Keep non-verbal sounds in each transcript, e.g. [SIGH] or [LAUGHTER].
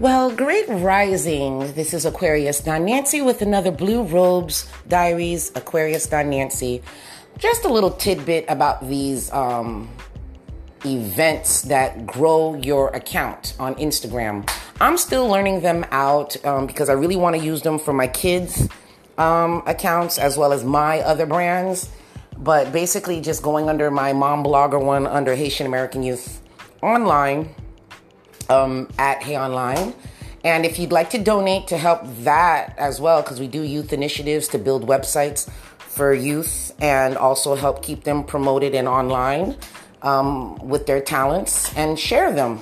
Well, great rising. This is Aquarius Dawn Nancy with another Blue Robes Diaries, Aquarius Dawn Nancy. Just a little tidbit about these um, events that grow your account on Instagram. I'm still learning them out um, because I really want to use them for my kids' um, accounts as well as my other brands. But basically, just going under my mom blogger one under Haitian American Youth Online um, at Hay Online. And if you'd like to donate to help that as well, because we do youth initiatives to build websites for youth and also help keep them promoted and online um, with their talents and share them.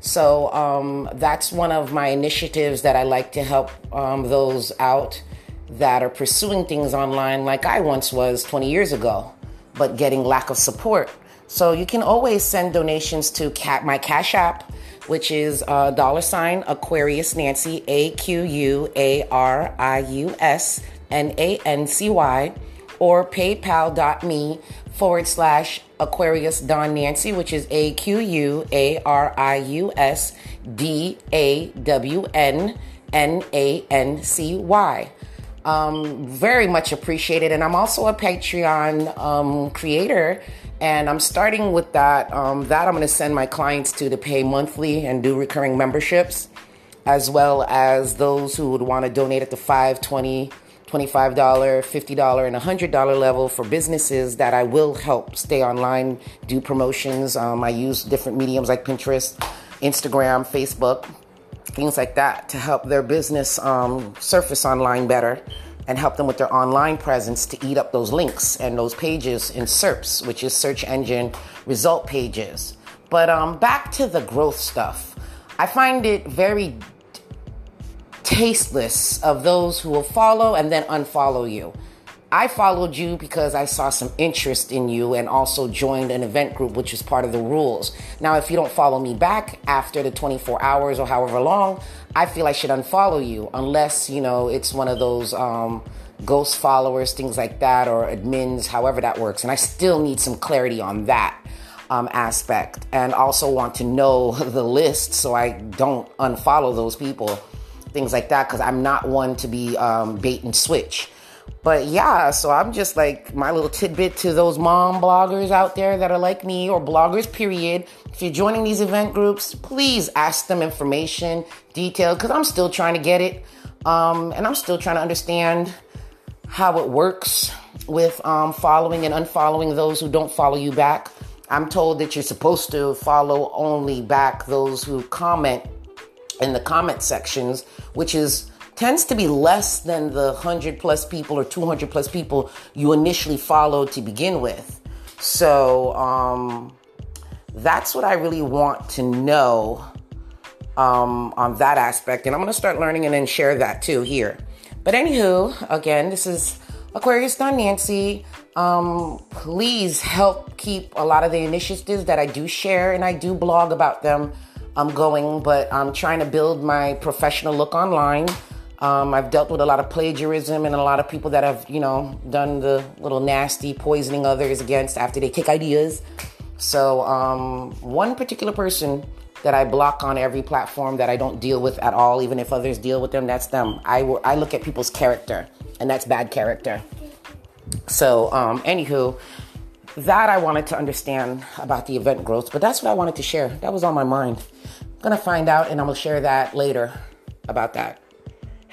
So um, that's one of my initiatives that I like to help um, those out that are pursuing things online like I once was 20 years ago, but getting lack of support. So you can always send donations to my Cash App which is uh, dollar sign Aquarius Nancy, A Q U A R I U S N A N C Y, or paypal.me forward slash Aquarius Dawn Nancy, which is A Q U A R I U S D A W N N A N C Y. Um, very much appreciated. And I'm also a Patreon um, creator and I'm starting with that. Um, that I'm going to send my clients to to pay monthly and do recurring memberships, as well as those who would want to donate at the 5 20 $25, $50, and $100 level for businesses that I will help stay online, do promotions. Um, I use different mediums like Pinterest, Instagram, Facebook, things like that to help their business um, surface online better and help them with their online presence to eat up those links and those pages in SERPs, which is search engine result pages. But um, back to the growth stuff. I find it very tasteless of those who will follow and then unfollow you. I followed you because I saw some interest in you and also joined an event group, which is part of the rules. Now, if you don't follow me back after the 24 hours or however long, I feel I should unfollow you unless, you know, it's one of those um, ghost followers, things like that, or admins, however that works. And I still need some clarity on that. Um, aspect and also want to know [LAUGHS] the list so I don't unfollow those people, things like that, because I'm not one to be um, bait and switch. But yeah, so I'm just like my little tidbit to those mom bloggers out there that are like me or bloggers, period. If you're joining these event groups, please ask them information, detailed, because I'm still trying to get it. Um, and I'm still trying to understand how it works with um, following and unfollowing those who don't follow you back. I'm told that you're supposed to follow only back those who comment in the comment sections, which is tends to be less than the 100 plus people or 200 plus people you initially followed to begin with. So um, that's what I really want to know um, on that aspect. And I'm going to start learning and then share that too here. But anywho, again, this is Aquarius Dawn Nancy. Um, please help keep a lot of the initiatives that I do share and I do blog about them I'm going, but I'm trying to build my professional look online. Um, I've dealt with a lot of plagiarism and a lot of people that have, you know, done the little nasty poisoning others against after they kick ideas. So, um, one particular person that I block on every platform that I don't deal with at all, even if others deal with them, that's them. I, I look at people's character, and that's bad character. So, um, anywho, that I wanted to understand about the event growth, but that's what I wanted to share. That was on my mind. I'm gonna find out, and I'm gonna share that later about that.